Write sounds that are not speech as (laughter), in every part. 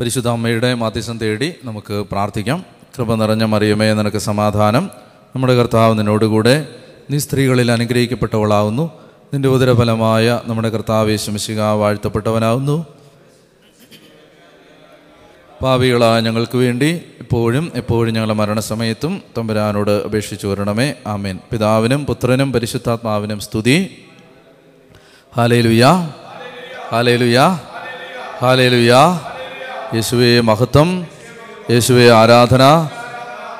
പരിശുദ്ധ അമ്മയുടെ മാധ്യസം തേടി നമുക്ക് പ്രാർത്ഥിക്കാം. കൃപ നിറഞ്ഞ മറിയമേ നിനക്ക് സമാധാനം. നമ്മുടെ കർത്താവ് നിന്നോടുകൂടെ നീ സ്ത്രീകളിൽ അനുഗ്രഹിക്കപ്പെട്ടവളാവുന്നു. നിന്റെ ഉദരഫലമായ നമ്മുടെ കർത്താവ് ശംശിക വാഴ്ത്തപ്പെട്ടവനാവുന്നു. പാപികളായ ഞങ്ങൾക്ക് വേണ്ടി ഇപ്പോഴും എപ്പോഴും ഞങ്ങളുടെ മരണസമയത്തും തമ്പുരാനോട് അപേക്ഷിച്ചു വരണമേ. ആമേൻ. പിതാവിനും പുത്രനും പരിശുദ്ധാത്മാവിനും സ്തുതി. ഹാലേലുയാ ഹാലേലുയാ ഹാലേലുയാ യേശുവേ മഹത്വം. യേശുവേ ആരാധന.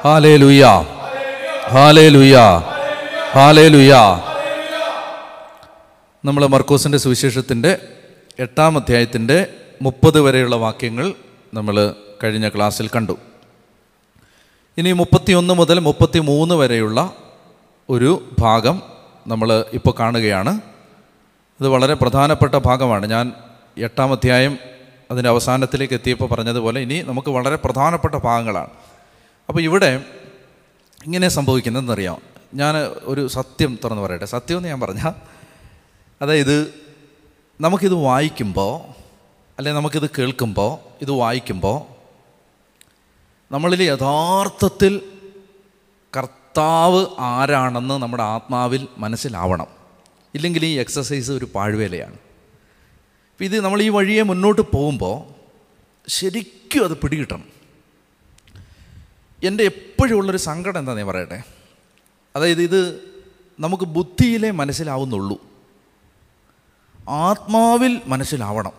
ഹാലേ ലുയ ഹാലേ ഹാലേലുയാ. ഹാലേലുയാ. ഹാലേലുയാ. നമ്മൾ മർക്കോസിന്റെ സുവിശേഷത്തിന്റെ എട്ടാം അധ്യായത്തിന്റെ മുപ്പത് വരെയുള്ള വാക്യങ്ങൾ നമ്മൾ കഴിഞ്ഞ ക്ലാസ്സിൽ കണ്ടു. ഇനി മുപ്പത്തിയൊന്ന് മുതൽ മുപ്പത്തി മൂന്ന് വരെയുള്ള ഒരു ഭാഗം നമ്മൾ ഇപ്പോൾ കാണുകയാണ്. ഇത് വളരെ പ്രധാനപ്പെട്ട ഭാഗമാണ്. ഞാൻ എട്ടാം അധ്യായം അതിന്റെ അവസാനത്തിലേക്ക് എത്തിയപ്പോൾ പറഞ്ഞതുപോലെ ഇനി നമുക്ക് വളരെ പ്രധാനപ്പെട്ട ഭാഗങ്ങളാണ്. അപ്പോൾ ഇവിടെ ഇങ്ങനെ സംഭവിക്കുന്നതെന്നറിയാം. ഞാൻ ഒരു സത്യം തുറന്ന് പറയട്ടെ. സത്യം എന്ന് ഞാൻ പറഞ്ഞാൽ അതായത് നമുക്കിത് വായിക്കുമ്പോൾ അല്ലെ നമുക്കിത് കേൾക്കുമ്പോൾ ഇത് വായിക്കുമ്പോൾ നമ്മളിൽ യഥാർത്ഥത്തിൽ കർത്താവ് ആരാണെന്ന് നമ്മുടെ ആത്മാവിൽ മനസ്സിലാവണം. ഇല്ലെങ്കിൽ ഈ എക്സസൈസ് ഒരു പാഴ്വേലയാണ്. ഇത് നമ്മൾ ഈ വഴിയെ മുന്നോട്ട് പോകുമ്പോൾ ശരിക്കും അത് പിടികിട്ടണം. എന്റെ എപ്പോഴും ഉള്ളൊരു സങ്കടം എന്താ ഞാൻ പറയട്ടെ? അതായത് ഇത് നമുക്ക് ബുദ്ധിയിലേ മനസ്സിലാവുന്നുള്ളൂ. ആത്മാവിൽ മനസ്സിലാവണം.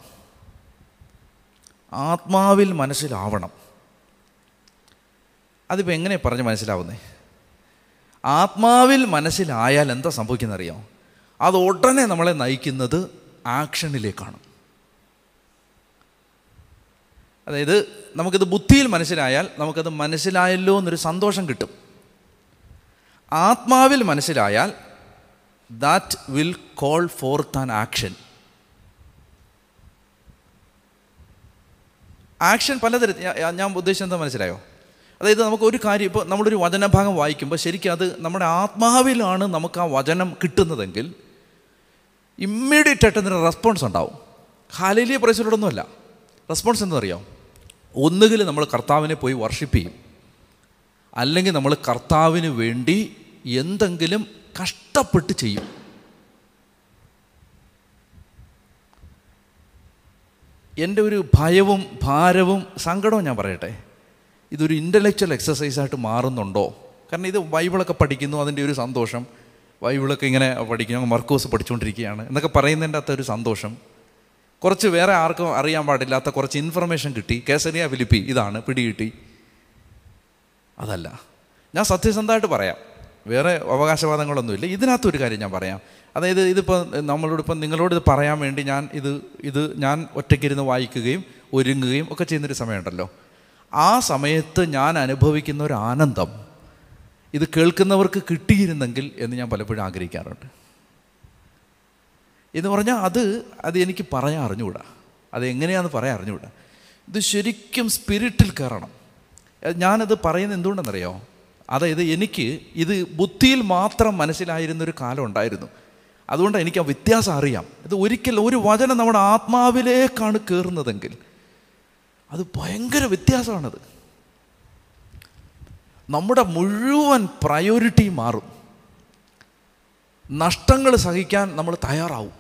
ആത്മാവിൽ മനസ്സിലാവണം. അതിപ്പോൾ എങ്ങനെ പറഞ്ഞ് മനസ്സിലാവുന്നേ? ആത്മാവിൽ മനസ്സിലായാൽ എന്താ സംഭവിക്കുന്നത് അറിയാമോ അത് ഉടനെ നമ്മളെ നയിക്കുന്നത് ആക്ഷനിലേക്കാണ്. അതായത് നമുക്കിത് ബുദ്ധിയിൽ മനസ്സിലായാൽ നമുക്കത് മനസ്സിലായല്ലോ എന്നൊരു സന്തോഷം കിട്ടും. ആത്മാവിൽ മനസ്സിലായാൽ that will call forth an action action പലതരത്തിൽ ഞാൻ- ഉദ്ദേശിച്ചത് എന്താ മനസ്സിലായോ? അതായത് നമുക്ക് ഒരു കാര്യം ഇപ്പോൾ നമ്മളൊരു വചനഭാഗം വായിക്കുമ്പോൾ ശരിക്കും അത് നമ്മുടെ ആത്മാവിലാണ് നമുക്ക് ആ വചനം കിട്ടുന്നതെങ്കിൽ ഇമ്മീഡിയറ്റ് ആയിട്ട് അതിന് റെസ്പോൺസ് ഉണ്ടാവും. ഹാലയിലെ പ്രൈസിലോടൊന്നുമല്ല റെസ്പോൺസ് എന്താണെന്നറിയാം ഒന്നുകിൽ നമ്മൾ കർത്താവിനെ പോയി വർഷിപ്പ് ചെയ്യും. അല്ലെങ്കിൽ നമ്മൾ കർത്താവിന് വേണ്ടി എന്തെങ്കിലും കഷ്ടപ്പെട്ട് ചെയ്യും. എന്റെ ഒരു ഭയവും ഭാരവും സങ്കടവും ഞാൻ പറയട്ടെ. ഇതൊരു ഇന്റലക്ച്വൽ എക്സസൈസായിട്ട് മാറുന്നുണ്ടോ? കാരണം ഇത് ബൈബിളൊക്കെ പഠിക്കുന്നു അതിന്റെ ഒരു സന്തോഷം. ബൈബിളൊക്കെ ഇങ്ങനെ പഠിക്കുന്നു മർക്കോസ് പഠിച്ചുകൊണ്ടിരിക്കുകയാണ്. എന്നൊക്കെ പറയുന്നതിന്റെ അകത്ത് ഒരു സന്തോഷം. കുറച്ച് വേറെ ആർക്കും അറിയാൻ പാടില്ലാത്ത കുറച്ച് ഇൻഫർമേഷൻ കിട്ടി. കേസരിയ വിലിപ്പി ഇതാണ് പിടികിട്ടി. അതല്ല. ഞാൻ സത്യസന്ധമായിട്ട് പറയാം. വേറെ അവകാശവാദങ്ങളൊന്നുമില്ല. ഇതിനകത്തൊരു കാര്യം ഞാൻ പറയാം. അതായത് ഇതിപ്പോൾ നമ്മളോട് ഇപ്പം നിങ്ങളോട് ഇത് പറയാൻ വേണ്ടി ഞാൻ ഇത് ഇത് ഞാൻ ഒറ്റയ്ക്കിരുന്ന് വായിക്കുകയും ഒരുങ്ങുകയും ഒക്കെ ചെയ്യുന്നൊരു സമയമുണ്ടല്ലോ. ആ സമയത്ത് ഞാൻ അനുഭവിക്കുന്ന ഒരു ആനന്ദം ഇത് കേൾക്കുന്നവർക്ക് കിട്ടിയിരുന്നെങ്കിൽ എന്ന് ഞാൻ പലപ്പോഴും ആഗ്രഹിക്കാറുണ്ട്. എന്ന് പറഞ്ഞാൽ അത് അത് എനിക്ക് പറയാൻ അറിഞ്ഞുകൂടാ. അത് എങ്ങനെയാണെന്ന് പറയാൻ അറിഞ്ഞുകൂടാ. ഇത് ശരിക്കും സ്പിരിറ്റിൽ കയറണം. ഞാനത് പറയുന്നത് എന്തുകൊണ്ടെന്നറിയോ? അതായത് എനിക്ക് ഇത് ബുദ്ധിയിൽ മാത്രം മനസ്സിലായിരുന്നൊരു കാലം ഉണ്ടായിരുന്നു. അതുകൊണ്ട് എനിക്ക് ആ വ്യത്യാസം അറിയാം. ഇത് ഒരിക്കൽ ഒരു വചനം നമ്മുടെ ആത്മാവിലേക്കാണ് കയറുന്നതെങ്കിൽ അത് ഭയങ്കര വ്യത്യാസമാണത്. നമ്മുടെ മുഴുവൻ പ്രയോറിറ്റി മാറും. നഷ്ടങ്ങൾ സഹിക്കാൻ നമ്മൾ തയ്യാറാവും.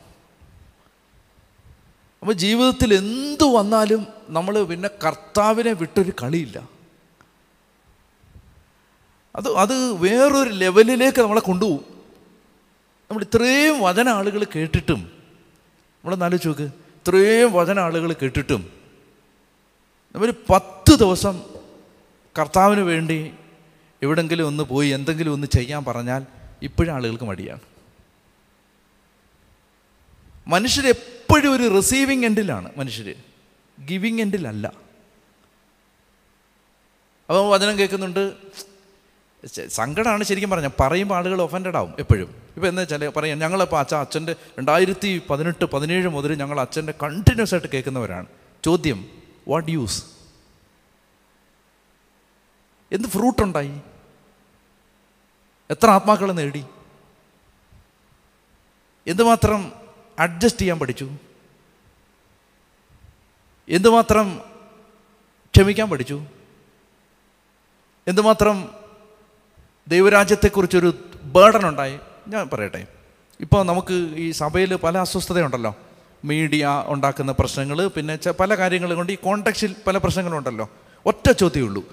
അപ്പോൾ ജീവിതത്തിൽ എന്തു വന്നാലും നമ്മൾ പിന്നെ കർത്താവിനെ വിട്ടൊരു കളിയില്ല. അത് അത് വേറൊരു ലെവലിലേക്ക് നമ്മളെ കൊണ്ടുപോകും. നമ്മൾ ഇത്രയും വചന ആളുകൾ കേട്ടിട്ടും നമ്മൾ ആലോചിച്ച് നോക്ക് ഇത്രയും വചന ആളുകൾ കേട്ടിട്ടും നമ്മൾ പത്ത് ദിവസം കർത്താവിന് വേണ്ടി എവിടെങ്കിലും ഒന്ന് പോയി എന്തെങ്കിലും ഒന്ന് ചെയ്യാൻ പറഞ്ഞാൽ ഇപ്പോഴും ആളുകൾക്ക് മടിയാണ്. മനുഷ്യർ എപ്പോഴും ഒരു റിസീവിങ് എൻഡിലാണ് മനുഷ്യർ ഗിവിങ് എൻഡിലല്ല അപ്പോൾ വചനം കേൾക്കുന്നുണ്ട്. സങ്കടമാണ് ശരിക്കും പറഞ്ഞാൽ പറയുമ്പോൾ ആളുകൾ ഒഫൻഡഡ് ആവും എപ്പോഴും. ഇപ്പോൾ എന്താ വെച്ചാൽ പറയാം ഞങ്ങളിപ്പോൾ അച്ഛൻ അച്ഛന്റെ രണ്ടായിരത്തി പതിനെട്ട് പതിനേഴ് മുതൽ ഞങ്ങൾ അച്ഛന്റെ കണ്ടിന്യൂസ് ആയിട്ട് കേൾക്കുന്നവരാണ്. ചോദ്യം വാട്ട് യൂസ് എന്ത് ഫ്രൂട്ട് ഉണ്ടായി? എത്ര ആത്മാക്കൾ നേടി? എന്തുമാത്രം അഡ്ജസ്റ്റ് ചെയ്യാൻ പഠിച്ചു. എന്തുമാത്രം ക്ഷമിക്കാൻ പഠിച്ചു? എന്തുമാത്രം ദൈവരാജ്യത്തെക്കുറിച്ചൊരു ബേർഡൻ ഉണ്ടായി? ഞാൻ പറയട്ടെ. ഇപ്പോൾ നമുക്ക് ഈ സഭയിൽ പല അസ്വസ്ഥതയുണ്ടല്ലോ. മീഡിയ ഉണ്ടാക്കുന്ന പ്രശ്നങ്ങൾ പിന്നെ പല കാര്യങ്ങൾ കൊണ്ട് ഈ കോണ്ടക്സിൽ പല പ്രശ്നങ്ങളുണ്ടല്ലോ. ഒറ്റ ചോദ്യമേ ഉള്ളൂ.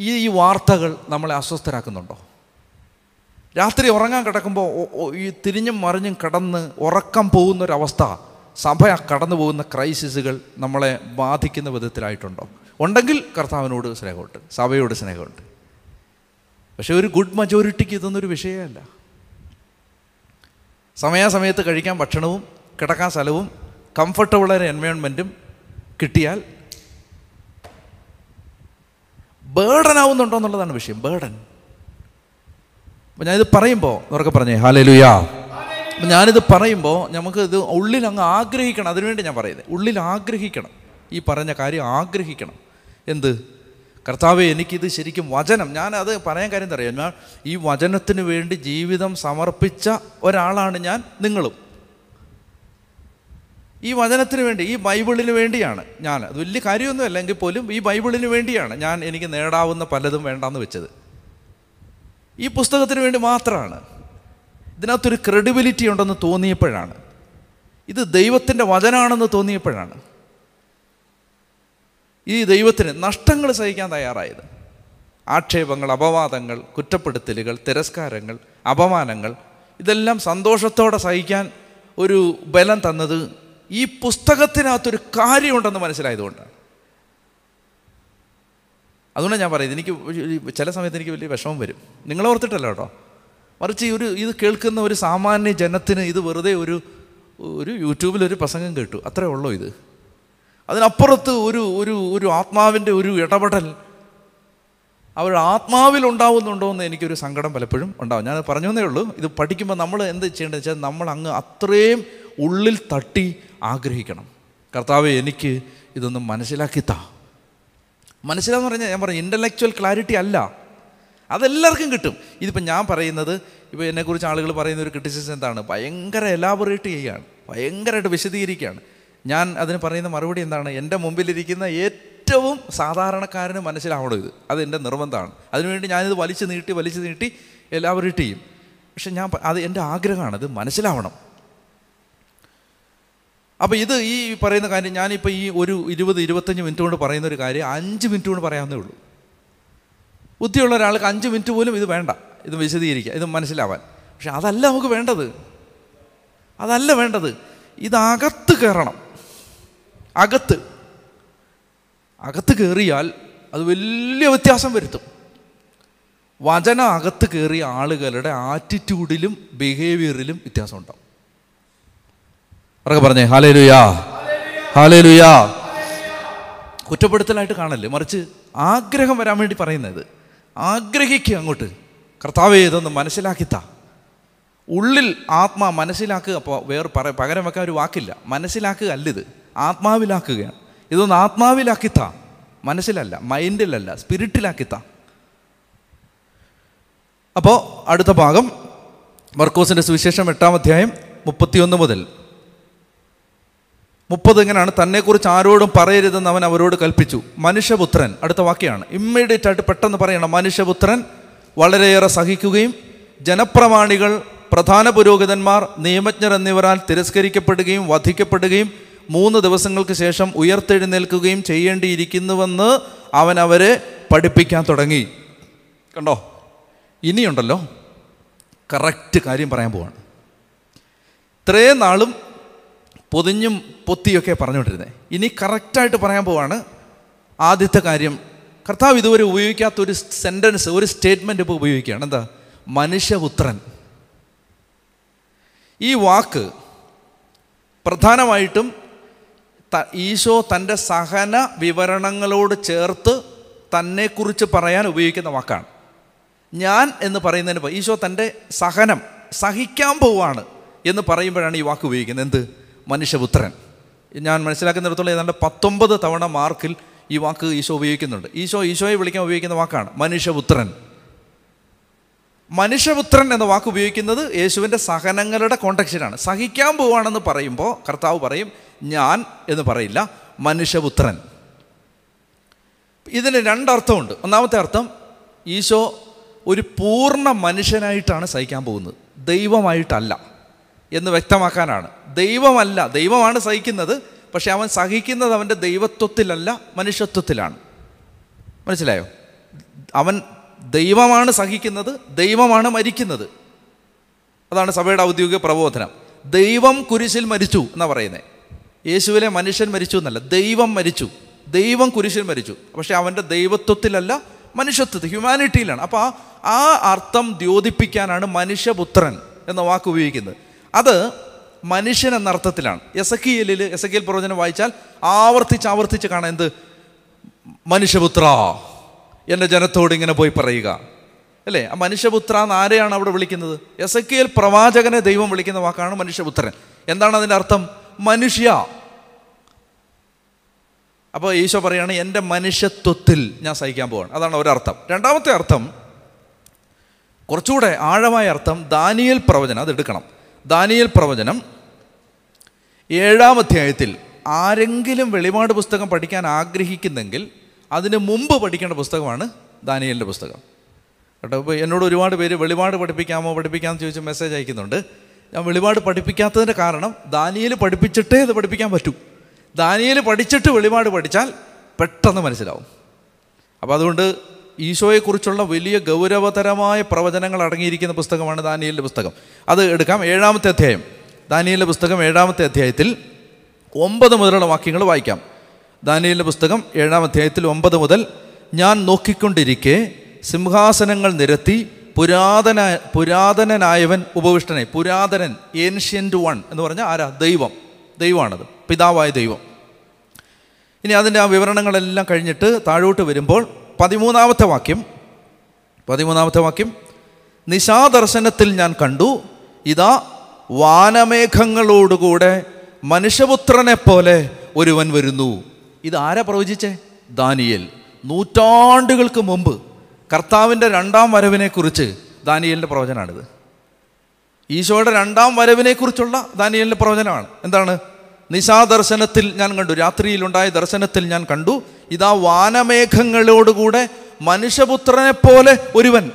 ഈ ഈ വാർത്തകൾ നമ്മളെ അസ്വസ്ഥരാക്കുന്നുണ്ടോ? രാത്രി ഉറങ്ങാൻ കിടക്കുമ്പോൾ ഈ തിരിഞ്ഞും മറിഞ്ഞും കിടന്ന് ഉറക്കം പോകുന്നൊരവസ്ഥ. സഭ കടന്നു പോകുന്ന ക്രൈസിസുകൾ നമ്മളെ ബാധിക്കുന്ന വിധത്തിലായിട്ടുണ്ടോ? ഉണ്ടെങ്കിൽ കർത്താവിനോട് സ്നേഹമുണ്ട് സഭയോട് സ്നേഹമുണ്ട്. പക്ഷേ ഒരു ഗുഡ് മജോറിറ്റിക്ക് ഇതൊന്നൊരു വിഷയമല്ല. സമയാസമയത്ത് കഴിക്കാൻ ഭക്ഷണവും കിടക്കാൻ സ്ഥലവും കംഫർട്ടബിളായ എൻവയോൺമെന്റും കിട്ടിയാൽ ബേർഡൻ ആവുന്നുണ്ടോ എന്നുള്ളതാണ് വിഷയം. ബേർഡൻ അപ്പം ഞാനിത് പറയുമ്പോൾ ഉറക്കെ പറഞ്ഞേ ഹാലലുയാ അപ്പം ഞാനിത് പറയുമ്പോൾ നമുക്ക് ഇത് ഉള്ളിൽ അങ്ങ് ആഗ്രഹിക്കണം. അതിനുവേണ്ടി ഞാൻ പറയുന്നത് ഉള്ളിൽ ആഗ്രഹിക്കണം. ഈ പറഞ്ഞ കാര്യം ആഗ്രഹിക്കണം. എന്ത്? കർത്താവെ എനിക്കിത് ശരിക്കും വചനം. ഞാൻ അത് പറയാൻ കാര്യം അറിയാം? ഞാൻ ഈ വചനത്തിന് വേണ്ടി ജീവിതം സമർപ്പിച്ച ഒരാളാണ് ഞാൻ നിങ്ങളും. ഈ വചനത്തിന് വേണ്ടി ഈ ബൈബിളിന് വേണ്ടിയാണ് ഞാൻ. അത് വലിയ കാര്യമൊന്നും അല്ലെങ്കിൽ പോലും ഈ ബൈബിളിന് വേണ്ടിയാണ് ഞാൻ എനിക്ക് നേടാവുന്ന പലതും വേണ്ടാന്ന് വെച്ചത്. ഈ പുസ്തകത്തിന് വേണ്ടി മാത്രമാണ് ഇതിനകത്തൊരു ക്രെഡിബിലിറ്റി ഉണ്ടെന്ന് തോന്നിയപ്പോഴാണ്. ഇത് ദൈവത്തിന്റെ വചനാണെന്ന് തോന്നിയപ്പോഴാണ്. ഈ ദൈവത്തിന് നഷ്ടങ്ങൾ സഹിക്കാൻ തയ്യാറായത്. ആക്ഷേപങ്ങൾ അപവാദങ്ങൾ കുറ്റപ്പെടുത്തലുകൾ തിരസ്കാരങ്ങൾ അപമാനങ്ങൾ ഇതെല്ലാം സന്തോഷത്തോടെ സഹിക്കാൻ ഒരു ബലം തന്നത് ഈ പുസ്തകത്തിനകത്തൊരു കാര്യമുണ്ടെന്ന് മനസ്സിലായതുകൊണ്ടാണ്. അതുകൊണ്ടാണ് ഞാൻ പറയുന്നത്. എനിക്ക് ചില സമയത്ത് എനിക്ക് വലിയ വിഷമം വരും. നിങ്ങളോർത്തിട്ടല്ല കേട്ടോ. മറിച്ച് ഒരു ഇത് കേൾക്കുന്ന ഒരു സാമാന്യ ജനത്തിന് ഇത് വെറുതെ ഒരു ഒരു യൂട്യൂബിൽ ഒരു പ്രസംഗം കേട്ടു. അത്രേ ഉള്ളൂ ഇത്. അതിനപ്പുറത്ത് ഒരു ഒരു ഒരു ആത്മാവിന്റെ ഒരു ഇടപെടൽ അവരുടെ ആത്മാവിൽ ഉണ്ടാവുന്നുണ്ടോ എന്ന് എനിക്കൊരു സങ്കടം പലപ്പോഴും ഉണ്ടാവും. ഞാൻ പറഞ്ഞേ ഉള്ളൂ. ഇത് പഠിക്കുമ്പോൾ നമ്മൾ എന്ത് ചെയ്യേണ്ടത് വെച്ചാൽ നമ്മൾ അങ്ങ് അത്രയും ഉള്ളിൽ തട്ടി ആഗ്രഹിക്കണം. കർത്താവ് എനിക്ക് ഇതൊന്നും മനസ്സിലാക്കി താ മനസ്സിലാന്ന് പറഞ്ഞാൽ ഞാൻ പറഞ്ഞു ഇന്റലക്ച്വൽ ക്ലാരിറ്റി അല്ല. അതെല്ലാവർക്കും കിട്ടും. ഇതിപ്പോൾ ഞാൻ പറയുന്നത് ഇപ്പോൾ എന്നെക്കുറിച്ച് ആളുകൾ പറയുന്ന ഒരു ക്രിറ്റിസിസം എന്താണ്? ഭയങ്കര എലാബറേറ്റ് ചെയ്യുകയാണ് ഭയങ്കരമായിട്ട് വിശദീകരിക്കുകയാണ്. ഞാൻ അതിന് പറയുന്ന മറുപടി എന്താണ്? എന്റെ മുമ്പിലിരിക്കുന്ന ഏറ്റവും സാധാരണക്കാരന് മനസ്സിലാവണം ഇത്. അതെന്റെ നിർബന്ധമാണ്. അതിനുവേണ്ടി ഞാനിത് വലിച്ചു നീട്ടി വലിച്ചു നീട്ടി എലാബറേറ്റ് ചെയ്യും. പക്ഷെ ഞാൻ അത് എന്റെ ആഗ്രഹമാണ്. ഇത് മനസ്സിലാവണം. അപ്പോൾ ഇത് ഈ പറയുന്ന കാര്യം ഞാനിപ്പോൾ ഈ ഒരു ഇരുപത് ഇരുപത്തഞ്ച് മിനിറ്റ് കൊണ്ട് പറയുന്ന ഒരു കാര്യം അഞ്ച് മിനിറ്റ് കൊണ്ട് പറയാവുന്നേ ഉള്ളൂ. ബുദ്ധിയുള്ള ഒരാൾക്ക് അഞ്ച് മിനിറ്റ് പോലും ഇത് വേണ്ട. ഇത് വിശദീകരിക്കുക ഇത് മനസ്സിലാവാൻ. പക്ഷെ അതല്ല നമുക്ക് വേണ്ടത്. അതല്ല വേണ്ടത്. ഇതകത്ത് കയറണം. അകത്ത്. അകത്ത് കയറിയാൽ അത് വലിയ വ്യത്യാസം വരുത്തും. വചന അകത്ത് കയറിയ ആളുകളുടെ ആറ്റിറ്റ്യൂഡിലും ബിഹേവിയറിലും വ്യത്യാസം ഉണ്ടാവും. അവരൊക്കെ പറഞ്ഞേ ഹാലേ ലുയാ ഹാലേ ലുയാ കുറ്റപ്പെടുത്തലായിട്ട് കാണല്ലേ മറിച്ച് ആഗ്രഹം വരാൻ വേണ്ടി പറയുന്നത്. ആഗ്രഹിക്കുക അങ്ങോട്ട്. കർത്താവെ ഇതൊന്ന് മനസ്സിലാക്കിത്താ. ഉള്ളിൽ ആത്മാ മനസ്സിലാക്കുക അപ്പോൾ വേറെ പറ പകരം വെക്കാൻ ഒരു വാക്കില്ല. മനസ്സിലാക്കുക അല്ലിത്. ആത്മാവിലാക്കുകയാണ്. ഇതൊന്ന് ആത്മാവിലാക്കിത്താ. മനസ്സിലല്ല മൈൻഡിലല്ല സ്പിരിറ്റിലാക്കിത്താ. അപ്പോൾ അടുത്ത ഭാഗം മർക്കോസിന്റെ സുവിശേഷം എട്ടാം അധ്യായം മുപ്പത്തിയൊന്ന് മുതൽ. മുപ്പത് ഇങ്ങനെയാണ് തന്നെക്കുറിച്ച് ആരോടും പറയരുതെന്ന് അവൻ അവരോട് കൽപ്പിച്ചു. മനുഷ്യപുത്രൻ അടുത്ത വാക്യാണ്. ഇമ്മീഡിയറ്റ് ആയിട്ട് പെട്ടെന്ന് പറയണം. മനുഷ്യപുത്രൻ വളരെയേറെ സഹിക്കുകയും ജനപ്രമാണികൾ പ്രധാന പുരോഹിതന്മാർ നിയമജ്ഞർ എന്നിവരാൽ തിരസ്കരിക്കപ്പെടുകയും വധിക്കപ്പെടുകയും മൂന്ന് ദിവസങ്ങൾക്ക് ശേഷം ഉയർത്തെഴുന്നേൽക്കുകയും ചെയ്യേണ്ടിയിരിക്കുന്നുവെന്ന് അവൻ അവരെ പഠിപ്പിക്കാൻ തുടങ്ങി. കണ്ടോ? ഇനിയുണ്ടല്ലോ. കറക്റ്റ് കാര്യം പറയാൻ പോവാണ്. ഇത്രയും നാളും പൊതിഞ്ഞും പൊത്തിയൊക്കെ പറഞ്ഞുകൊണ്ടിരുന്നത് ഇനി കറക്റ്റായിട്ട് പറയാൻ പോവാണ് ആദ്യത്തെ കാര്യം. കർത്താവ് ഇതുവരെ ഉപയോഗിക്കാത്ത ഒരു സെന്റൻസ് ഒരു സ്റ്റേറ്റ്മെന്റ് ഇപ്പോൾ ഉപയോഗിക്കുകയാണ്. എന്താ? മനുഷ്യപുത്രൻ. ഈ വാക്ക് പ്രധാനമായിട്ടും ഈശോ തന്റെ സഹന വിവരണങ്ങളോട് ചേർത്ത് തന്നെക്കുറിച്ച് പറയാൻ ഉപയോഗിക്കുന്ന വാക്കാണ്. ഞാൻ എന്ന് പറയുന്നതിന് ഈശോ തന്റെ സഹനം സഹിക്കാൻ പോവാണ് എന്ന് പറയുമ്പോഴാണ് ഈ വാക്ക് ഉപയോഗിക്കുന്നത്. എന്ത്? മനുഷ്യപുത്രൻ. ഞാൻ മനസ്സിലാക്കുന്നിടത്തോളം ഏതാണ്ട് പത്തൊമ്പത് തവണ മാർക്കിൽ ഈ വാക്ക് ഈശോ ഉപയോഗിക്കുന്നുണ്ട്. ഈശോ ഈശോയെ വിളിക്കാൻ ഉപയോഗിക്കുന്ന വാക്കാണ് മനുഷ്യപുത്രൻ. മനുഷ്യപുത്രൻ എന്ന വാക്ക് ഉപയോഗിക്കുന്നത് യേശുവിന്റെ സഹനങ്ങളുടെ കോണ്ടക്സ്റ്റിലാണ് സഹിക്കാൻ പോവാണെന്ന് പറയുമ്പോൾ കർത്താവ് പറയും ഞാൻ എന്ന് പറയില്ല മനുഷ്യപുത്രൻ ഇതിന് രണ്ടർത്ഥമുണ്ട്. ഒന്നാമത്തെ അർത്ഥം ഈശോ ഒരു പൂർണ മനുഷ്യനായിട്ടാണ് സഹിക്കാൻ പോകുന്നത്. ദൈവമായിട്ടല്ല എന്ന് വ്യക്തമാക്കാനാണ്. ദൈവമല്ല. ദൈവമാണ് സഹിക്കുന്നത്. പക്ഷെ അവൻ സഹിക്കുന്നത് അവന്റെ ദൈവത്വത്തിലല്ല മനുഷ്യത്വത്തിലാണ്. മനസ്സിലായോ? അവൻ ദൈവമാണ് സഹിക്കുന്നത് ദൈവമാണ് മരിക്കുന്നത്. അതാണ് സഭയുടെ ഔദ്യോഗിക പ്രബോധനം. ദൈവം കുരിശിൽ മരിച്ചു എന്നാണ് പറയുന്നത് യേശുവിലെ മനുഷ്യൻ മരിച്ചു എന്നല്ല ദൈവം മരിച്ചു. ദൈവം കുരിശിൽ മരിച്ചു. പക്ഷേ അവന്റെ ദൈവത്വത്തിലല്ല മനുഷ്യത്വത്തിൽ ഹ്യൂമാനിറ്റിയിലാണ്. അപ്പോൾ ആ ആ അർത്ഥം ദ്യോതിപ്പിക്കാനാണ് മനുഷ്യപുത്രൻ എന്ന വാക്ക് ഉപയോഗിക്കുന്നത്. അത് മനുഷ്യൻ എന്ന അർത്ഥത്തിലാണ്. എസ് എ എല്ലിൽ എസ് എ പ്രവചനം വായിച്ചാൽ ആവർത്തിച്ച് ആവർത്തിച്ച് കാണാം എന്ത്? മനുഷ്യപുത്ര. എന്റെ ജനത്തോട് ഇങ്ങനെ പോയി പറയുക. അല്ലേ? ആ മനുഷ്യപുത്ര എന്ന് ആരെയാണ് അവിടെ വിളിക്കുന്നത്? എസ് എ പ്രവാചകനെ ദൈവം വിളിക്കുന്ന വാക്കാണ് മനുഷ്യപുത്രൻ. എന്താണ് അതിന്റെ അർത്ഥം? മനുഷ്യ. അപ്പോൾ ഈശോ പറയാണ് എന്റെ മനുഷ്യത്വത്തിൽ ഞാൻ സഹിക്കാൻ പോവാണ്. അതാണ് ഒരർത്ഥം. രണ്ടാമത്തെ അർത്ഥം കുറച്ചുകൂടെ ആഴമായ അർത്ഥം ദാനിയൽ പ്രവചനം അത് എടുക്കണം. ദാനിയൽ പ്രവചനം ഏഴാം അധ്യായത്തിൽ ആരെങ്കിലും വെളിപാട് പുസ്തകം പഠിക്കാൻ ആഗ്രഹിക്കുന്നെങ്കിൽ അതിന് മുമ്പ് പഠിക്കേണ്ട പുസ്തകമാണ് ദാനിയലിന്റെ പുസ്തകം. കേട്ടോ ഇപ്പോൾ എന്നോട് ഒരുപാട് പേര് വെളിപാട് പഠിപ്പിക്കാമോ പഠിപ്പിക്കാമെന്ന് ചോദിച്ച് മെസ്സേജ് അയക്കുന്നുണ്ട്. ഞാൻ വെളിപാട് പഠിപ്പിക്കാത്തതിന്റെ കാരണം ദാനിയൽ പഠിപ്പിച്ചിട്ടേ ഇത് പഠിപ്പിക്കാൻ പറ്റൂ. ദാനിയൽ പഠിച്ചിട്ട് വെളിപാട് പഠിച്ചാൽ പെട്ടെന്ന് മനസ്സിലാവും. അപ്പോൾ അതുകൊണ്ട് ഈശോയെക്കുറിച്ചുള്ള വലിയ ഗൗരവതരമായ പ്രവചനങ്ങൾ അടങ്ങിയിരിക്കുന്ന പുസ്തകമാണ് ദാനിയലിന്റെ പുസ്തകം. അത് എടുക്കാം. ഏഴാമത്തെ അധ്യായം. ദാനിയലിന്റെ പുസ്തകം ഏഴാമത്തെ അധ്യായത്തിൽ ഒമ്പത് മുതലുള്ള വാക്യങ്ങൾ വായിക്കാം. ദാനിയലിന്റെ പുസ്തകം ഏഴാം അധ്യായത്തിൽ ഒമ്പത് മുതൽ ഞാൻ നോക്കിക്കൊണ്ടിരിക്കെ സിംഹാസനങ്ങൾ നിരത്തി പുരാതന പുരാതനനായവൻ ഉപവിഷ്ടനെ പുരാതനൻ ഏൻഷ്യന്റ് വൺ എന്ന് പറഞ്ഞാൽ ആരാ? ദൈവം. ദൈവമാണത്. പിതാവായ ദൈവം. ഇനി അതിന്റെ ആ വിവരണങ്ങളെല്ലാം കഴിഞ്ഞിട്ട് താഴോട്ട് വരുമ്പോൾ പതിമൂന്നാമത്തെ വാക്യം. പതിമൂന്നാമത്തെ വാക്യം. നിശാദർശനത്തിൽ ഞാൻ കണ്ടു ഇതാ വാനമേഘങ്ങളോടുകൂടെ മനുഷ്യപുത്രനെ പോലെ ഒരുവൻ വരുന്നു. ഇത് ആരാ പ്രവചിച്ചേ? ദാനിയൽ. നൂറ്റാണ്ടുകൾക്ക് മുമ്പ് കർത്താവിന്റെ രണ്ടാം വരവിനെക്കുറിച്ച് ദാനിയലിന്റെ പ്രവചനമാണിത്. ഈശോയുടെ രണ്ടാം വരവിനെക്കുറിച്ചുള്ള ദാനിയലിന്റെ പ്രവചനമാണ്. എന്താണ്? നിശാദർശനത്തിൽ ഞാൻ കണ്ടു. രാത്രിയിലുണ്ടായ ദർശനത്തിൽ ഞാൻ കണ്ടു. ഇതാ വാനമേഘങ്ങളോടുകൂടെ മനുഷ്യപുത്രനെ പോലെ ഒരുവൻ.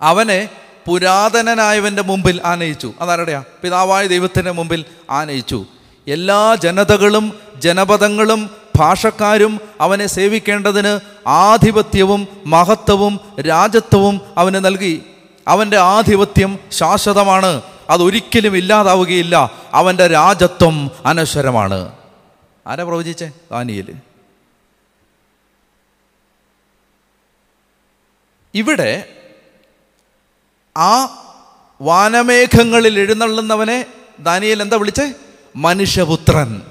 അവനെ പുരാതനനായവന്റെ മുമ്പിൽ ആനയിച്ചു. അതാരുടെയാ? പിതാവായ ദൈവത്തിന്റെ മുമ്പിൽ ആനയിച്ചു. എല്ലാ ജനതകളും ജനപദങ്ങളും ഭാഷക്കാരും അവനെ സേവിക്കേണ്ടതിന് ആധിപത്യവും മഹത്വവും രാജത്വവും അവന് നൽകി. അവന്റെ ആധിപത്യം ശാശ്വതമാണ്. അതൊരിക്കലും ഇല്ലാതാവുകയില്ല. അവന്റെ രാജത്വം അനശ്വരമാണ്. ആരാ പ്രവചിച്ചേ? ദാനിയൽ ഇവിടെ ആ വാനമേഘങ്ങളിൽ എഴുന്നള്ളുന്നവനെ ദാനിയൽ എന്താ വിളിച്ചേ? മനുഷ്യപുത്രൻ.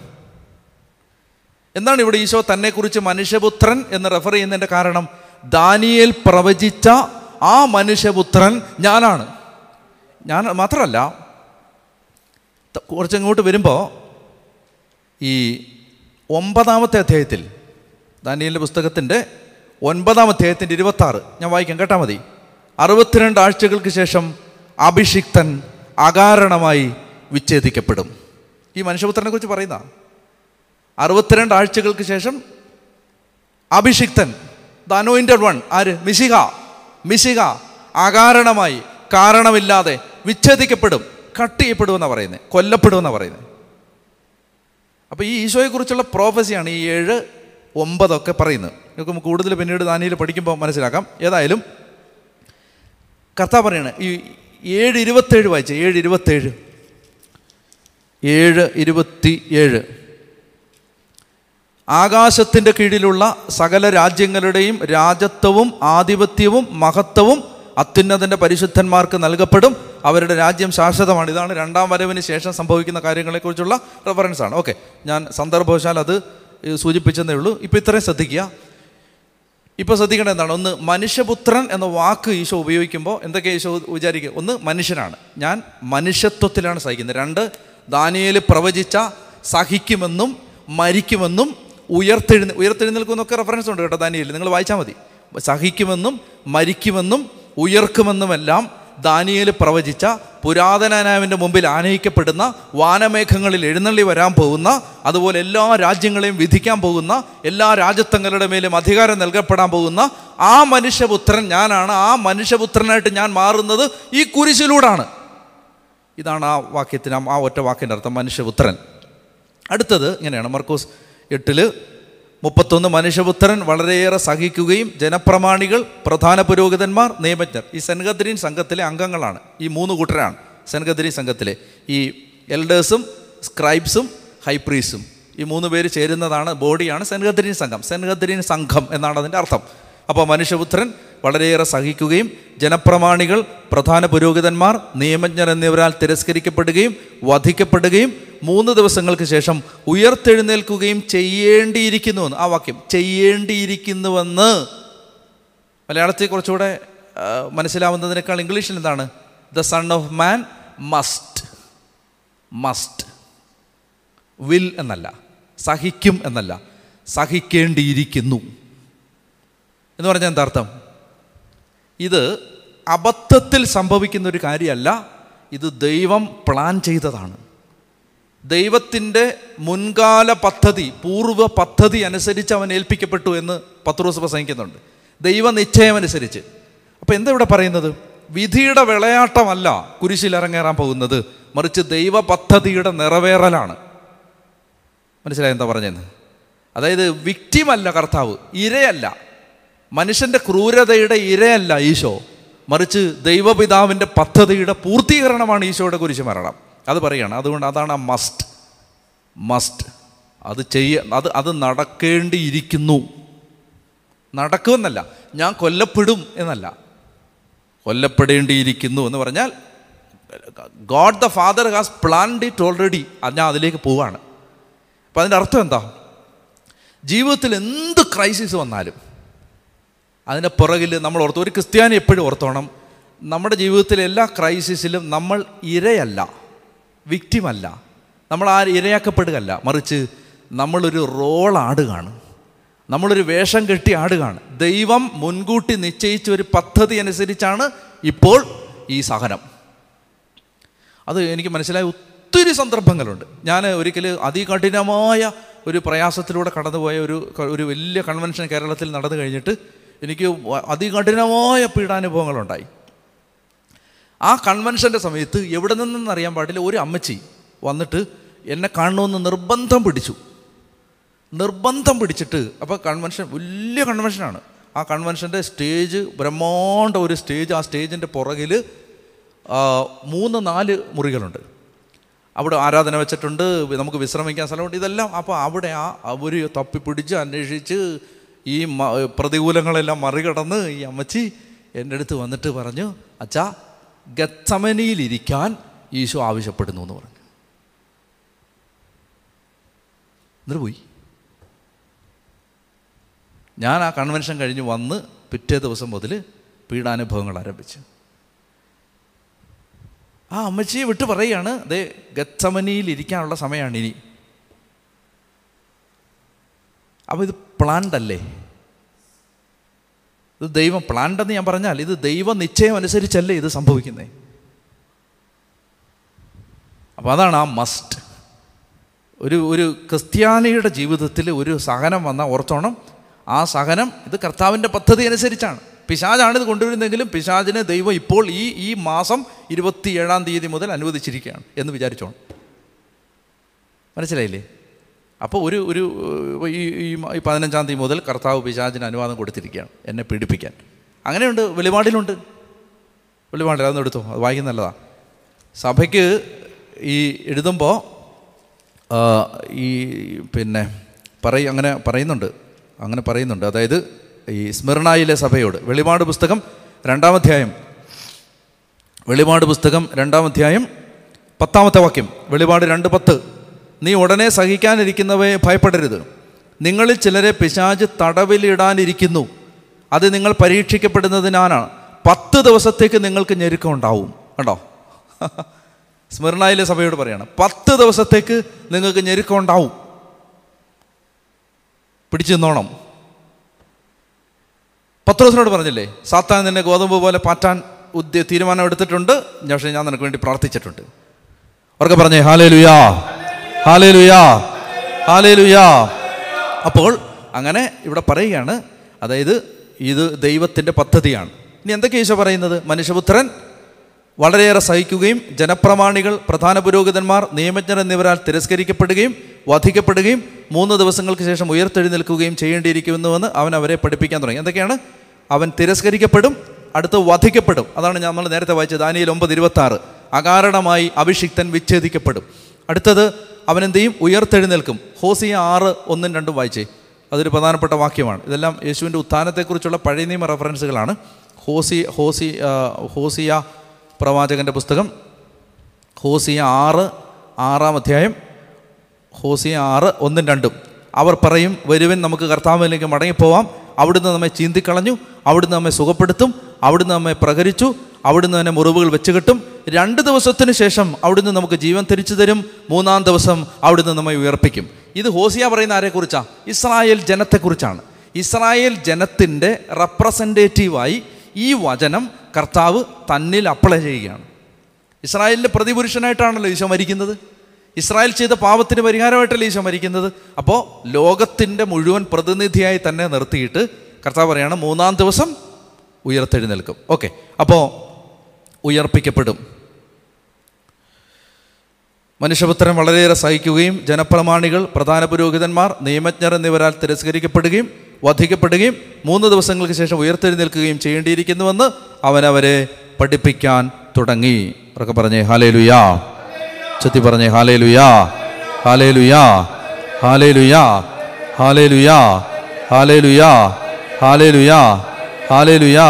എന്താണ് ഇവിടെ ഈശോ തന്നെക്കുറിച്ച് മനുഷ്യപുത്രൻ എന്ന് റെഫർ ചെയ്യുന്നതിന്റെ കാരണം? ദാനിയേൽ പ്രവചിച്ച ആ മനുഷ്യപുത്രൻ ഞാനാണ്. ഞാൻ മാത്രമല്ല കുറച്ചങ്ങോട്ട് വരുമ്പോൾ ഈ ഒമ്പതാമത്തെ അധ്യായത്തിൽ ദാനിയലിന്റെ പുസ്തകത്തിന്റെ ഒൻപതാം അധ്യായത്തിന്റെ ഇരുപത്താറ്. ഞാൻ വായിക്കാം കേട്ടാൽ മതി. അറുപത്തിരണ്ട് ആഴ്ചകൾക്ക് ശേഷം അഭിഷിക്തൻ അകാരണമായി വിച്ഛേദിക്കപ്പെടും. ഈ മനുഷ്യപുത്രനെ കുറിച്ച് പറയുന്ന അറുപത്തിരണ്ട് ആഴ്ചകൾക്ക് ശേഷം അഭിഷിക്തൻ ദ അനോയിന്റഡ് വൺ ആര്? മിശിക മിശിക അകാരണമായി കാരണമില്ലാതെ വിച്ഛേദിക്കപ്പെടും കട്ട് ചെയ്യപ്പെടുമെന്നാണ് പറയുന്നത് കൊല്ലപ്പെടുമെന്നാണ് പറയുന്നത് അപ്പോൾ ഈ ഈശോയെക്കുറിച്ചുള്ള പ്രോഫസിയാണ് ഈ ഏഴ് ഒമ്പതൊക്കെ പറയുന്നത് നമുക്ക് കൂടുതൽ പിന്നീട് ദാനിയിൽ പഠിക്കുമ്പോൾ മനസ്സിലാക്കാം. ഏതായാലും കർത്താവ് പറയണേ ഈ ഏഴ് ഇരുപത്തേഴ് വായിച്ച ഏഴ് ഇരുപത്തേഴ്. ഏഴ് ഇരുപത്തി ഏഴ് ആകാശത്തിന്റെ കീഴിലുള്ള സകല രാജ്യങ്ങളുടെയും രാജത്വവും ആധിപത്യവും മഹത്വവും അത്യുന്നതന്റെ പരിശുദ്ധന്മാർക്ക് നൽകപ്പെടും. അവരുടെ രാജ്യം ശാശ്വതമാണ്. ഇതാണ് രണ്ടാം വരവിന് ശേഷം സംഭവിക്കുന്ന കാര്യങ്ങളെക്കുറിച്ചുള്ള റെഫറൻസ് ആണ്. ഓക്കെ ഞാൻ സന്ദർഭവശാൽ അത് സൂചിപ്പിച്ചെന്നേ ഉള്ളൂ. ഇപ്പോൾ ഇത്രയും ശ്രദ്ധിക്കുക. ഇപ്പോൾ ശ്രദ്ധിക്കേണ്ട എന്താണ്? ഒന്ന് മനുഷ്യപുത്രൻ എന്ന വാക്ക് ഈശോ ഉപയോഗിക്കുമ്പോൾ എന്തൊക്കെ ഈശോ വിചാരിക്കുക? ഒന്ന് മനുഷ്യനാണ്. ഞാൻ മനുഷ്യത്വത്തിലാണ് സഹിക്കുന്നത്. രണ്ട് ദാനിയേൽ പ്രവചിച്ച സഹിക്കുമെന്നും മരിക്കുമെന്നും ഉയർത്തെഴുന്ന ഉയർത്തെഴുന്നേൽക്കുമെന്നൊക്കെ റെഫറൻസ് ഉണ്ട് കേട്ടോ ദാനിയേൽ നിങ്ങൾ വായിച്ചാൽ മതി. സഹിക്കുമെന്നും മരിക്കുമെന്നും ഉയർക്കുമെന്നുമെല്ലാം ദാനിയേൽ പ്രവചിച്ച പുരാതനാവിന്റെ മുമ്പിൽ ആനയിക്കപ്പെടുന്ന വാനമേഘങ്ങളിൽ എഴുന്നള്ളി വരാൻ പോകുന്ന അതുപോലെ എല്ലാ രാജ്യങ്ങളെയും വിധിക്കാൻ പോകുന്ന എല്ലാ രാജ്യത്തങ്ങളുടെ മേലും അധികാരം നൽകപ്പെടാൻ പോകുന്ന ആ മനുഷ്യപുത്രൻ ഞാനാണ്. ആ മനുഷ്യപുത്രനായിട്ട് ഞാൻ മാറുന്നത് ഈ കുരിശിലൂടാണ്. ഇതാണ് ആ വാക്യത്തിന് ആ ഒറ്റ വാക്കിന്റെ അർത്ഥം മനുഷ്യപുത്രൻ. അടുത്തത് ഇങ്ങനെയാണ്. മർക്കോസ് എട്ടിൽ മുപ്പത്തൊന്ന് മനുഷ്യപുത്രൻ വളരെയേറെ സഹിക്കുകയും ജനപ്രമാണികൾ പ്രധാന പുരോഹിതന്മാർ നിയമജ്ഞർ. ഈ സെൻഗദ്രീൻ സംഘത്തിലെ അംഗങ്ങളാണ്. ഈ മൂന്ന് കൂട്ടരാണ് സെൻഗദ്രീൻ സംഘത്തിലെ. ഈ എൽഡേഴ്സും സ്ക്രൈബ്സും ഹൈപ്രീസും ഈ മൂന്ന് പേര് ചേരുന്നതാണ് ബോഡിയാണ് സെൻഗദ്രീൻ സംഘം. സെൻഗദ്രീൻ സംഘം എന്നാണ് അതിന്റെ അർത്ഥം. അപ്പോൾ മനുഷ്യപുത്രൻ വളരെയേറെ സഹിക്കുകയും ജനപ്രമാണികൾ പ്രധാന പുരോഹിതന്മാർ നിയമജ്ഞർ എന്നിവരാൽ തിരസ്കരിക്കപ്പെടുകയും വധിക്കപ്പെടുകയും മൂന്ന് ദിവസങ്ങൾക്ക് ശേഷം ഉയർത്തെഴുന്നേൽക്കുകയും ചെയ്യേണ്ടിയിരിക്കുന്നുവെന്ന് ആ വാക്യം. ചെയ്യേണ്ടിയിരിക്കുന്നുവെന്ന്. മലയാളത്തിൽ കുറച്ചുകൂടെ മനസ്സിലാവുന്നതിനേക്കാൾ ഇംഗ്ലീഷിൽ എന്താണ്? The son of man must must will എന്നല്ല സഹിക്കും എന്നല്ല സഹിക്കേണ്ടിയിരിക്കുന്നു. എന്ന് പറഞ്ഞാൽ എന്താ അർത്ഥം? ഇത് അബദ്ധത്തിൽ സംഭവിക്കുന്ന ഒരു കാര്യമല്ല ഇത് ദൈവം പ്ലാൻ ചെയ്തതാണ്. ദൈവത്തിന്റെ മുൻകാല പദ്ധതി പൂർവ പദ്ധതി അനുസരിച്ച് അവൻ ഏൽപ്പിക്കപ്പെട്ടു എന്ന് പത്രോസ് പ്രസംഗിക്കുന്നുണ്ട്. ദൈവ നിശ്ചയം അനുസരിച്ച് അപ്പോൾ എന്താ ഇവിടെ പറയുന്നത്? വിധിയുടെ വിളയാട്ടമല്ല കുരിശിൽ ഇറങ്ങേറാൻ പോകുന്നത്. മറിച്ച് ദൈവ പദ്ധതിയുടെ നിറവേറലാണ്. മനസ്സിലായി എന്താ പറഞ്ഞതെന്ന് അതായത് വിക്റ്റിമല്ല കർത്താവ് ഇരയല്ല. മനുഷ്യന്റെ ക്രൂരതയുടെ ഇരയല്ല ഈശോ. മറിച്ച് ദൈവപിതാവിന്റെ പദ്ധതിയുടെ പൂർത്തീകരണമാണ് ഈശോയുടെ കുരിശ് മരണം. അത് പറയുകയാണ് അതുകൊണ്ട് അതാണ് ആ മസ്റ്റ് മസ്റ്റ് അത് ചെയ്യ അത് അത് നടക്കേണ്ടിയിരിക്കുന്നു. നടക്കുമെന്നല്ല. ഞാൻ കൊല്ലപ്പെടും എന്നല്ല. കൊല്ലപ്പെടേണ്ടിയിരിക്കുന്നു എന്ന് പറഞ്ഞാൽ God the Father has planned it already ഞാൻ അതിലേക്ക് പോവാണ്. അപ്പം അതിന്റെ അർത്ഥം എന്താ? ജീവിതത്തിൽ എന്ത് ക്രൈസിസ് വന്നാലും അതിന്റെ പുറകിൽ നമ്മൾ ഓർത്ത് ഒരു ക്രിസ്ത്യാനി എപ്പോഴും ഓർത്തോണം നമ്മുടെ ജീവിതത്തിലെ എല്ലാ ക്രൈസിസിലും നമ്മൾ ഇരയല്ല. വിക്റ്റിമല്ല നമ്മൾ ആ ഇരയാക്കപ്പെടുകയല്ല. മറിച്ച് നമ്മളൊരു റോൾ ആടുകയാണ്. നമ്മളൊരു വേഷം കെട്ടി ആടുകയാണ്. ദൈവം മുൻകൂട്ടി നിശ്ചയിച്ച ഒരു പദ്ധതി അനുസരിച്ചാണ് ഇപ്പോൾ ഈ സഹനം. അത് എനിക്ക് മനസ്സിലായ ഒത്തിരി സന്ദർഭങ്ങളുണ്ട്. ഞാൻ ഒരിക്കൽ അതികഠിനമായ ഒരു പ്രയാസത്തിലൂടെ കടന്നുപോയ ഒരു ഒരു വലിയ കൺവെൻഷൻ കേരളത്തിൽ നടന്നു കഴിഞ്ഞിട്ട് എനിക്ക് അതികഠിനമായ പീഡാനുഭവങ്ങളുണ്ടായി. ആ കൺവെൻഷന്റെ സമയത്ത് എവിടെ നിന്നെന്ന് അറിയാൻ പാടില്ല ഒരു അമ്മച്ചി വന്നിട്ട് എന്നെ കാണണമെന്ന് നിർബന്ധം പിടിച്ചു. നിർബന്ധം പിടിച്ചിട്ട് അപ്പോൾ കൺവെൻഷൻ വലിയ കൺവെൻഷനാണ്. ആ കൺവെൻഷന്റെ സ്റ്റേജ് ബ്രഹ്മാണ്ട ഒരു സ്റ്റേജ് ആ സ്റ്റേജിന്റെ പുറകിൽ മൂന്ന് നാല് മുറികളുണ്ട്. അവിടെ ആരാധന വെച്ചിട്ടുണ്ട് നമുക്ക് വിശ്രമിക്കാൻ സ്ഥലമുണ്ട് ഇതെല്ലാം അപ്പോൾ അവിടെ ആ അവർ തപ്പിപ്പിടിച്ച് അന്വേഷിച്ച് ഈ പ്രതികൂലങ്ങളെല്ലാം മറികടന്ന് ഈ അമ്മച്ചി എന്റെ അടുത്ത് വന്നിട്ട് പറഞ്ഞു അച്ഛാ ഗത്തമനിയിലിരിക്കാൻ ഈശോ ആവശ്യപ്പെടുന്നു എന്ന് പറഞ്ഞു. എന്നിട്ട് പോയി. ഞാൻ ആ കൺവെൻഷൻ കഴിഞ്ഞ് വന്ന് പിറ്റേ ദിവസം മുതൽ പീഡാനുഭവങ്ങൾ ആരംഭിച്ചു. ആ അമ്മച്ചിയെ വിട്ട് പറയുകയാണ് ദേ ഗത്തമനിയിൽ ഇരിക്കാനുള്ള സമയമാണ് ഇനി. അപ്പോൾ ഇത് പ്ലാൻഡ് അല്ലേ? ഇത് ദൈവം പ്ലാൻഡെന്ന് ഞാൻ പറഞ്ഞാൽ ഇത് ദൈവ നിശ്ചയം അനുസരിച്ചല്ലേ ഇത് സംഭവിക്കുന്നത് അപ്പോൾ അതാണ് ആ മസ്റ്റ് ഒരു ഒരു ക്രിസ്ത്യാനിയുടെ ജീവിതത്തിൽ ഒരു സഹനം വന്ന ഓർത്തോണം ആ സഹനം ഇത് കർത്താവിന്റെ പദ്ധതി അനുസരിച്ചാണ്. പിശാജാണ് ഇത് കൊണ്ടുവരുന്നെങ്കിലും പിശാജിനെ ദൈവം ഇപ്പോൾ ഈ ഈ മാസം ഇരുപത്തി ഏഴാം തീയതി മുതൽ അനുവദിച്ചിരിക്കുകയാണ് എന്ന് വിചാരിച്ചോണം. മനസ്സിലായില്ലേ? അപ്പോൾ ഒരു ഒരു ഈ പതിനഞ്ചാം തീയതി മുതൽ കർത്താവ് പിശാചിന് അനുവാദം കൊടുത്തിരിക്കുകയാണ് എന്നെ പീഡിപ്പിക്കാൻ. അങ്ങനെയുണ്ട് വെളിപാടിലുണ്ട്. വെളിപാടിൽ അതൊന്നും എടുത്തു അത് വായിക്കുന്ന നല്ലതാണ് സഭയ്ക്ക് ഈ എഴുതുമ്പോൾ ഈ പിന്നെ പറയ അങ്ങനെ പറയുന്നുണ്ട് അങ്ങനെ പറയുന്നുണ്ട്. അതായത് ഈ സ്മിർണായിലെ സഭയോട് വെളിപാട് പുസ്തകം രണ്ടാം അധ്യായം. വെളിപാട് പുസ്തകം രണ്ടാം അധ്യായം പത്താമത്തെ വാക്യം. വെളിപാട് രണ്ട് പത്ത്. നീ ഉടനെ സഹിക്കാനിരിക്കുന്നവയെ ഭയപ്പെടരുത്. നിങ്ങളിൽ ചിലരെ പിശാജ് തടവിലിടാനിരിക്കുന്നു. അത് നിങ്ങൾ പരീക്ഷിക്കപ്പെടുന്നതിനാണ് പത്ത് ദിവസത്തേക്ക് നിങ്ങൾക്ക് ഞെരുക്കം ഉണ്ടാവും. കണ്ടോ? (laughs) സ്മരണായിലെ സഭയോട് പറയാണ്. പത്ത് ദിവസത്തേക്ക് നിങ്ങൾക്ക് ഞെരുക്കം ഉണ്ടാവും. പിടിച്ചു നിന്നോണം. പത്രോസിനോട് പറഞ്ഞില്ലേ സാത്താൻ നിന്നെ ഗോതമ്പ് പോലെ പാറ്റാൻ ഉദ്യ തീരുമാനം എടുത്തിട്ടുണ്ട്. പക്ഷേ ഞാൻ നിനക്ക് വേണ്ടി പ്രാർത്ഥിച്ചിട്ടുണ്ട്. അവർക്ക് പറഞ്ഞേ ഹാലേ ലുയാ ഹാലേ ലുയാ ഹാലേ അപ്പോൾ അങ്ങനെ ഇവിടെ പറയുകയാണ്. അതായത് ഇത് ദൈവത്തിന്റെ പദ്ധതിയാണ്. ഇനി എന്തൊക്കെ ഈശോ പറയുന്നത്? മനുഷ്യപുത്രൻ വളരെയേറെ സഹിക്കുകയും ജനപ്രമാണികൾ പ്രധാന പുരോഹിതന്മാർ നിയമജ്ഞർ എന്നിവരാൽ തിരസ്കരിക്കപ്പെടുകയും വധിക്കപ്പെടുകയും മൂന്ന് ദിവസങ്ങൾക്ക് ശേഷം ഉയർത്തെഴുന്നേൽക്കുകയും ചെയ്യേണ്ടിയിരിക്കുന്നുവെന്ന് അവൻ അവരെ പഠിപ്പിക്കാൻ തുടങ്ങി. എന്തൊക്കെയാണ്? അവൻ തിരസ്കരിക്കപ്പെടും അടുത്ത് വധിക്കപ്പെടും. അതാണ് നമ്മൾ നേരത്തെ വായിച്ചത്. ദാനിയിൽ ഒമ്പത് ഇരുപത്തി ആറ് അകാരണമായി അഭിഷിക്തൻ വിച്ഛേദിക്കപ്പെടും. അടുത്തത് അവൻ എന്ത് ചെയ്യും ഉയർത്തെഴുന്നേൽക്കും. ഹോസിയ ആറ് ഒന്നും രണ്ടും വായിച്ചേ. അതൊരു പ്രധാനപ്പെട്ട വാക്യമാണ്. ഇതെല്ലാം യേശുവിന്റെ ഉത്ഥാനത്തെക്കുറിച്ചുള്ള പഴയ നിയമ റെഫറൻസുകളാണ്. ഹോസി ഹോസി ഹോസിയ പ്രവാചകന്റെ പുസ്തകം. ഹോസിയ ആറ് ആറാം അധ്യായം. ഹോസിയ ആറ് ഒന്നും രണ്ടും. അവർ പറയും വരുവൻ നമുക്ക് കർത്താവിലേക്ക് മടങ്ങിപ്പോവാം. അവിടുന്ന് നമ്മെ ചീന്തിക്കളഞ്ഞു അവിടുന്ന് നമ്മെ സുഖപ്പെടുത്തും അവിടുന്ന് നമ്മെ പ്രകരിച്ചു അവിടുന്ന് തന്നെ മുറിവുകൾ വെച്ച് കിട്ടും. രണ്ട് ദിവസത്തിന് ശേഷം അവിടുന്ന് നമുക്ക് ജീവൻ തിരിച്ചു തരും. മൂന്നാം ദിവസം അവിടുന്ന് നമ്മെ ഉയർപ്പിക്കും. ഇത് ഹോസിയ പറയുന്ന ആരെക്കുറിച്ചാണ് ഇസ്രായേൽ ജനത്തെക്കുറിച്ചാണ്. ഇസ്രായേൽ ജനത്തിന്റെ റെപ്രസെന്റേറ്റീവായി ഈ വചനം കർത്താവ് തന്നിൽ അപ്ലൈ ചെയ്യുകയാണ്. ഇസ്രായേലിന്റെ പ്രതിപുരുഷനായിട്ടാണല്ലോ ഈശോ മരിക്കുന്നത്. ഇസ്രായേൽ ചെയ്ത പാപത്തിന് പരിഹാരമായിട്ടല്ലേ ഈശോ മരിക്കുന്നത്? അപ്പോൾ ലോകത്തിന്റെ മുഴുവൻ പ്രതിനിധിയായി തന്നെ നിർത്തിയിട്ട് കർത്താവ് പറയാണ് മൂന്നാം ദിവസം ഉയർത്തെഴുന്നേൽക്കും. ഓക്കെ അപ്പോൾ ഉയർപ്പിക്കപ്പെടും. മനുഷ്യപുത്രൻ വളരെയേറെ സഹിക്കുകയും ജനപ്രമാണികൾ പ്രധാന പുരോഹിതന്മാർ നിയമജ്ഞർ എന്നിവരാൽ തിരസ്കരിക്കപ്പെടുകയും വധിക്കപ്പെടുകയും മൂന്ന് ദിവസങ്ങൾക്ക് ശേഷം ഉയർത്തെഴുന്നേൽക്കുകയും ചെയ്യേണ്ടിയിരിക്കുന്നുവെന്ന് അവനവരെ പഠിപ്പിക്കാൻ തുടങ്ങി. അവരൊക്കെ പറഞ്ഞേ ഹാലേ ലുയാ ചെത്തി പറഞ്ഞേ ഹാലേ ലുയാ ഹാലേ ലുയാ ഹാലേ ലുയാ ഹാലേ ലുയാ ഹാലേ ലുയാ ഹാലേ ലുയാ ഹാലേ ലുയാ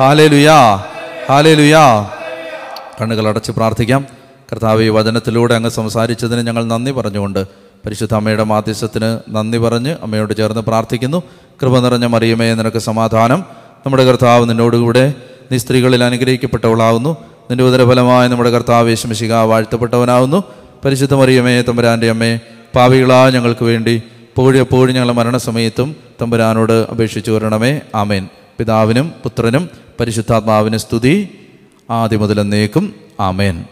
ഹാലേ ലുയാ ഹാലേ ലുയാ കണ്ണുകൾ അടച്ച് പ്രാർത്ഥിക്കാം. കർത്താവ് ഈ വചനത്തിലൂടെ അങ്ങ് സംസാരിച്ചതിന് ഞങ്ങൾ നന്ദി പറഞ്ഞുകൊണ്ട് പരിശുദ്ധ അമ്മയുടെ മാധ്യസ്ഥത്തിന് നന്ദി പറഞ്ഞ് അമ്മയോട് ചേർന്ന് പ്രാർത്ഥിക്കുന്നു. കൃപ നിറഞ്ഞ മറിയമേ നിനക്ക് സമാധാനം. നമ്മുടെ കർത്താവ് നിന്നോടുകൂടെ നീ സ്ത്രീകളിൽ അനുഗ്രഹിക്കപ്പെട്ടവളാവുന്നു. നിന്റെ ഉദരഫലമായ നമ്മുടെ കർത്താവ് വിശമിശിക വാഴ്ത്തപ്പെട്ടവനാവുന്നു. പരിശുദ്ധ മറിയമേ തമ്പുരാന്റെ അമ്മേ പാവികളാ ഞങ്ങൾക്ക് വേണ്ടി എപ്പോഴും ഞങ്ങളുടെ മരണസമയത്തും തമ്പുരാനോട് അപേക്ഷിച്ചു വരണമേ. ആമേൻ. പിതാവിനും പുത്രനും പരിശുദ്ധാത്മാവിനും സ്തുതി. ആദ്യം മുതൽ എന്നേക്കും ആമേൻ.